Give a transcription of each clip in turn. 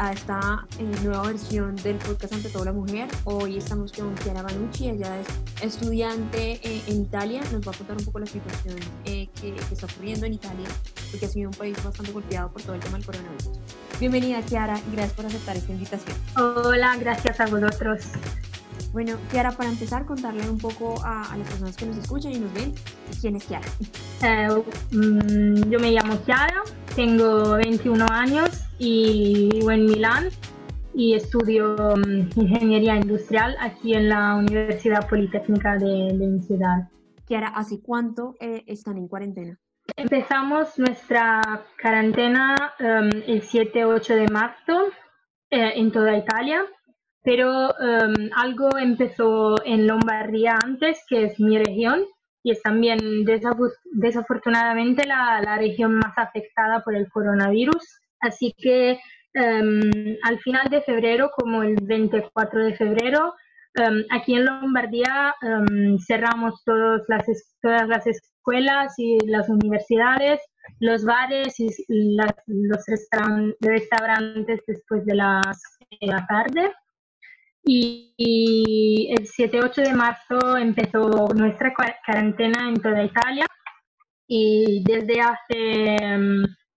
a esta eh, nueva versión del podcast Ante Toda la Mujer. Hoy estamos con Chiara Banucci, ella es estudiante eh, en Italia, nos va a contar un poco la situación eh, que, que, está ocurriendo en Italia, porque ha sido un país bastante golpeado por todo el tema del coronavirus. Bienvenida Chiara y gracias por aceptar esta invitación. Hola, gracias a vosotros. Bueno, Chiara, para empezar, contarle un poco a, a las personas que nos escuchan y nos ven, ¿quién es Chiara? Mm, yo me llamo Chiara, tengo 21 años y vivo en Milán y estudio um, ingeniería industrial aquí en la Universidad Politécnica de, de mi ciudad. Kiara, ¿hace cuánto eh, están en cuarentena? Empezamos nuestra cuarentena um, el 7-8 de marzo eh, en toda Italia, pero um, algo empezó en Lombardía antes, que es mi región, y es también desafortunadamente la, la región más afectada por el coronavirus. Así que um, al final de febrero, como el 24 de febrero, um, aquí en Lombardía um, cerramos todas las, todas las escuelas y las universidades, los bares y los restaurantes después de, las, de la tarde. Y, y el 7-8 de marzo empezó nuestra cuarentena en toda Italia y desde hace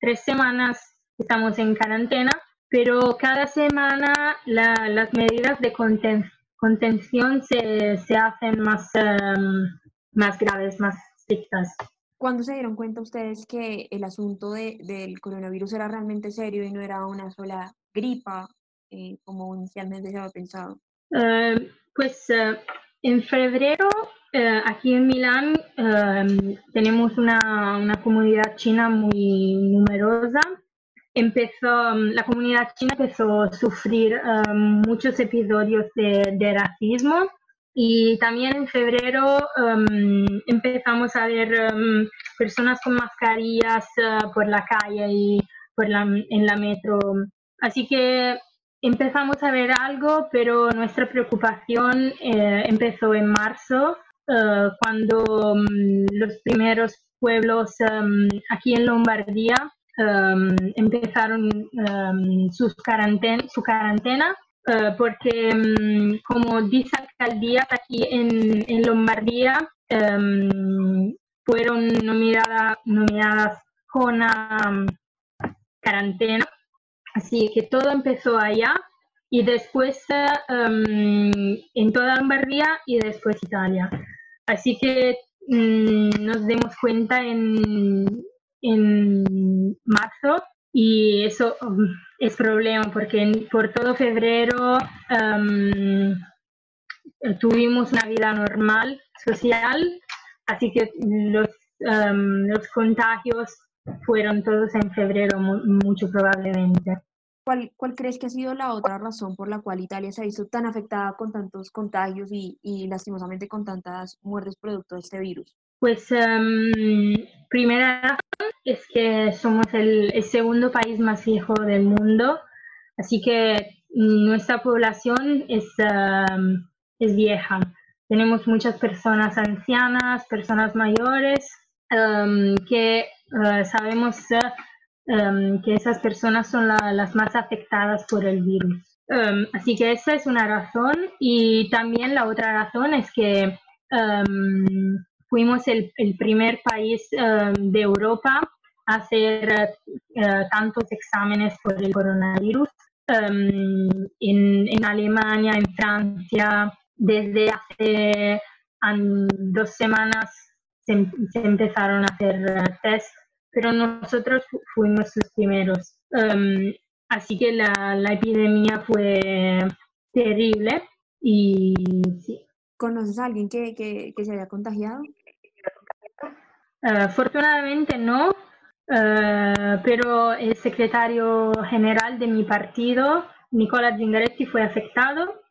tres semanas estamos en cuarentena, pero cada semana la, las medidas de contención se, se hacen más, um, más graves, más estrictas. ¿Cuándo se dieron cuenta ustedes que el asunto de, del coronavirus era realmente serio y no era una sola gripa, eh, como inicialmente se había pensado? Uh, pues uh, en febrero, uh, aquí en Milán, tenemos una, una comunidad china muy numerosa empezó, mm, la comunidad china empezó a sufrir um, muchos episodios de, racismo y también en febrero um, empezamos a ver um, personas con mascarillas uh, por la calle y por la, en la metro. Así que empezamos a ver algo, pero nuestra preocupación eh, empezó en marzo, uh, cuando los primeros pueblos aquí en Lombardía um, empezaron um, sus cuarenten su cuarentena uh, porque um, como dice alcaldías aquí en, en Lombardía fueron nominadas nominadas con cuarentena así que todo empezó allá y después en toda Lombardía y después Italia. Así que mm, nos dimos cuenta en, en marzo y eso um, es problema porque por todo febrero um, tuvimos una vida normal, social, así que los, um, los contagios fueron todos en febrero, mucho probablemente. ¿Cuál, ¿Cuál, crees que ha sido la otra razón por la cual Italia se ha visto tan afectada con tantos contagios y, y lastimosamente con tantas muertes producto de este virus? Pues um, primera razón es que somos el, segundo país más viejo del mundo, así que nuestra población es, um, es vieja. Tenemos muchas personas ancianas, personas mayores, um, que uh, sabemos que esas personas son la, las más afectadas por el virus. así que esa es una razón y también la otra razón es que fuimos el, el primer país uh, de Europa a hacer uh, tantos exámenes por el coronavirus. Um, en, en, Alemania, en Francia, desde hace um, dos semanas se, se, empezaron a hacer uh, test, pero nosotros fuimos los primeros. Um, así que la, la, epidemia fue terrible y sí. ¿Conoces a alguien que, que, que se haya contagiado? Uh, afortunadamente no, uh, pero el secretario general de mi partido, Nicola Zingaretti, fue afectado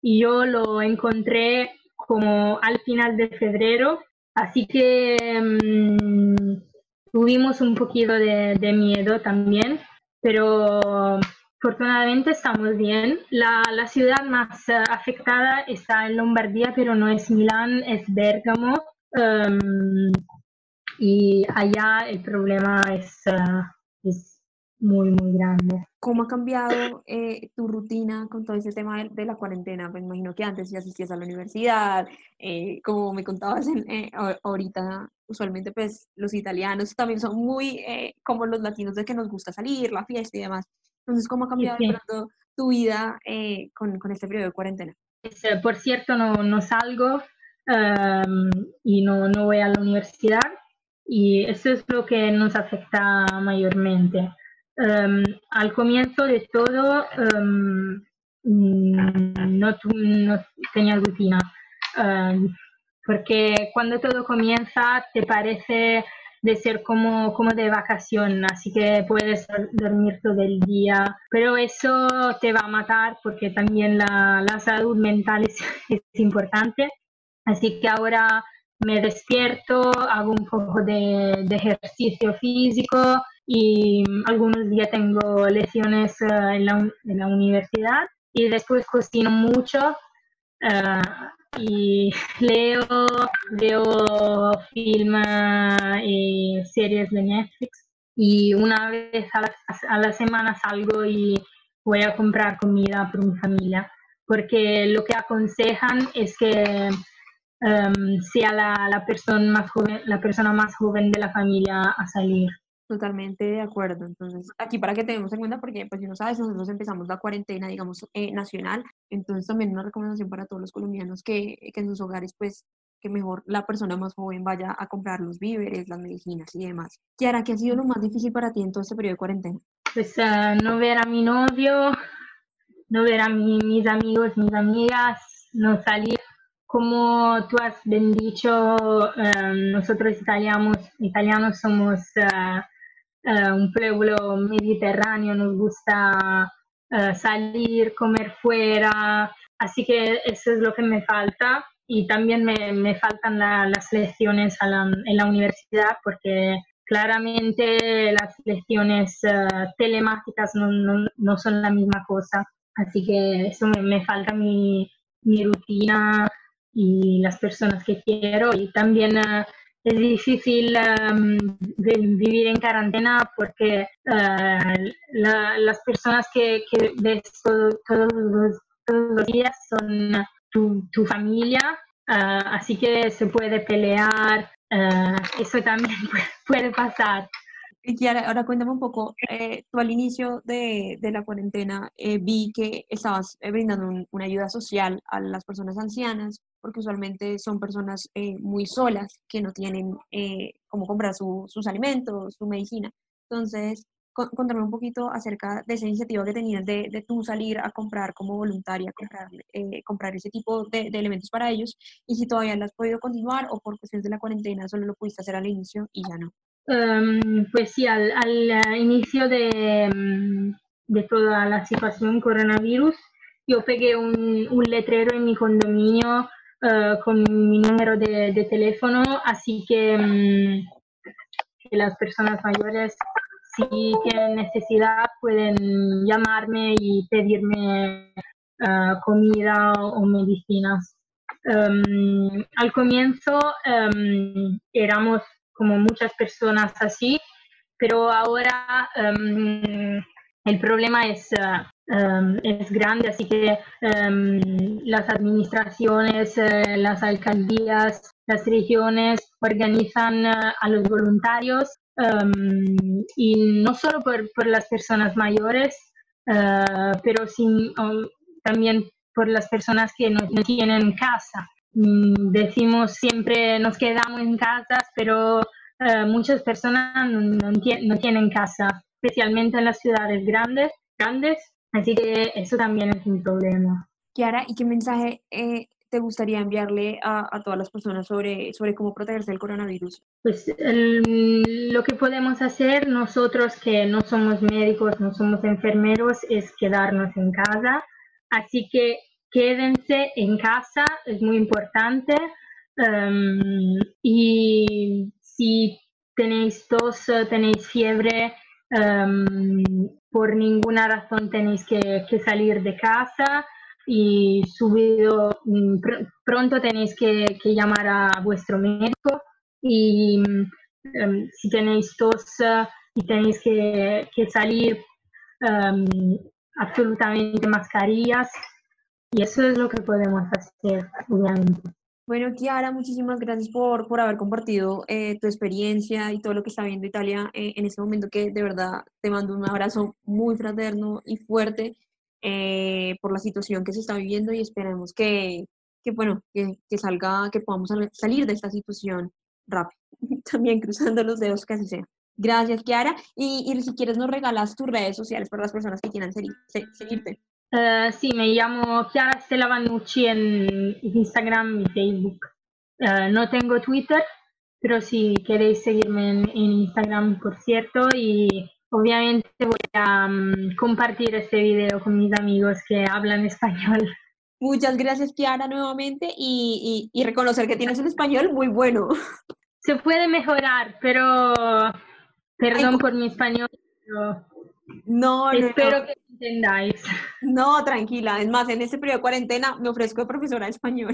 y yo lo encontré como al final de febrero, así que um, tuvimos un poquito de, de, miedo también, pero afortunadamente estamos bien. La, la ciudad más uh, afectada está en Lombardía, pero no es Milán, es Bérgamo. Um, y allá el problema es, uh, es muy, muy grande. ¿Cómo ha cambiado eh, tu rutina con todo ese tema de, la cuarentena? Pues imagino que antes ya asistías a la universidad, eh, como me contabas eh, ahorita, usualmente pues los italianos también son muy como los latinos de que nos gusta salir, la fiesta y demás. Entonces, ¿cómo ha cambiado tu vida con, con, este periodo de cuarentena? por cierto, no, no salgo em, y no, no voy a la universidad y eso es lo que nos afecta mayormente. Em, al comienzo de todo um, no, no, tenía rutina, em, porque cuando todo comienza te parece de ser como, como de vacación, así que puedes dormir todo el día, pero eso te va a matar porque también la, la salud mental es, es importante. Así que ahora me despierto, hago un poco de, ejercicio físico, y algunos días tengo lecciones eh, en, la, en, la, universidad y después cocino mucho eh, y leo, veo filmes y series de Netflix y una vez a la, a la semana salgo y voy a comprar comida para mi familia porque lo que aconsejan es que um, sea la, la, persona más joven, la persona más joven de la familia a salir. Totalmente de acuerdo. Entonces, aquí para que tengamos en cuenta, porque pues si no sabes, nosotros empezamos la cuarentena, digamos, eh, nacional, entonces también una recomendación para todos los colombianos que, que, en sus hogares, pues, que mejor la persona más joven vaya a comprar los víveres, las medicinas y demás. Kiara, ¿qué ha sido lo más difícil para ti en todo este periodo de cuarentena? Pues uh, no ver a mi novio, no ver a mi, mis amigos, mis amigas, no salir. Como tú has dicho, uh, nosotros italianos, italianos somos... Uh, eh, un pueblo mediterráneo, nos gusta eh, salir, comer fuera, así que eso es lo que me falta. Y también me, me faltan las lecciones en la universidad porque claramente las lecciones eh, telemáticas no, no, no, son la misma cosa, así que eso me, me falta mi, mi, rutina y las personas que quiero y también es difícil um, vivir en cuarentena porque uh, las personas que, ves todos, los, días son tu, familia, uh, así que se puede pelear, uh, eso también puede pasar. Y ahora, cuéntame un poco, eh, tú al inicio de, la cuarentena eh, vi que estabas eh, brindando una ayuda social a las personas ancianas, porque usualmente son personas muy solas que no tienen cómo comprar sus alimentos, su medicina. Entonces, cuéntame un poquito acerca de esa iniciativa que tenías de, de tú salir a comprar como voluntaria, comprar, comprar ese tipo de, de, elementos para ellos, y si todavía lo has podido continuar o por cuestiones de la cuarentena solo lo pudiste hacer al inicio y ya no. Em, pues sí, al, al inicio de, em, de, toda la situación coronavirus, yo pegué un, un letrero en mi condominio uh, con mi número de, teléfono, así que, um, que, las personas mayores, si tienen necesidad, pueden llamarme y pedirme uh, comida o, medicinas. Um, al comienzo éramos como muchas personas así, pero ahora um, el problema es, um, es grande, así que um, las administraciones, uh, las alcaldías, las regiones organizan uh, a los voluntarios y no solo por, por las personas mayores, pero también por las personas que no, tienen casa. Mm, decimos siempre nos quedamos en casa, pero eh, muchas personas no, tienen casa, especialmente en las ciudades grandes, grandes, así que eso también es un problema. Kiara, ¿y qué mensaje eh, te gustaría enviarle a, a, todas las personas sobre, sobre cómo protegerse del coronavirus? Pues lo que podemos hacer nosotros que no somos médicos, no somos enfermeros, es quedarnos en casa. Así que quédense en casa, es muy importante. Um, y si tenéis tos, tenéis fiebre, um, por ninguna razón tenéis que, que, salir de casa y subido, mm, pr pronto tenéis que, llamar a vuestro médico y um, si tenéis tos, y tenéis que, que salir um, absolutamente mascarillas y eso es lo que podemos hacer, obviamente. Bueno, Kiara, muchísimas gracias por, por haber compartido eh, tu experiencia y todo lo que está viendo Italia eh, en este momento, que de verdad te mando un abrazo muy fraterno y fuerte eh, por la situación que se está viviendo y esperemos que, que bueno, que, que, salga, que podamos salir de esta situación rápido. También cruzando los dedos que así sea. Gracias, Kiara. Y, y si quieres nos regalas tus redes sociales para las personas que quieran seguirte. Uh, sí, me llamo Chiara Stella Vannucci en Instagram y Facebook. Uh, no tengo Twitter, pero si queréis seguirme en, en Instagram, por cierto, y obviamente voy a um, compartir este video con mis amigos que hablan español. Muchas gracias, Kiara, nuevamente, y, y, y reconocer que tienes un español muy bueno. Se puede mejorar, pero perdón Ay, por mi español. Pero... No, Espero no, que entendáis. No, tranquila. Es más, en este periodo de cuarentena me ofrezco de profesora de español.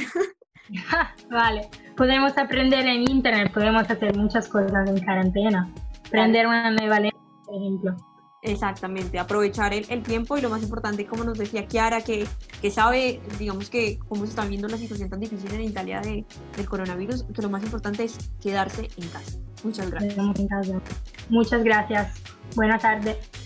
vale. Podemos aprender en internet, podemos hacer muchas cosas en cuarentena. Aprender una nueva lengua, por ejemplo. Exactamente, aprovechar el, el, tiempo y lo más importante, como nos decía Kiara, que, que sabe, digamos que cómo se está viendo la situación tan difícil en Italia de, del coronavirus, que lo más importante es quedarse en casa. Muchas gracias. Muchas gracias. Buenas tardes.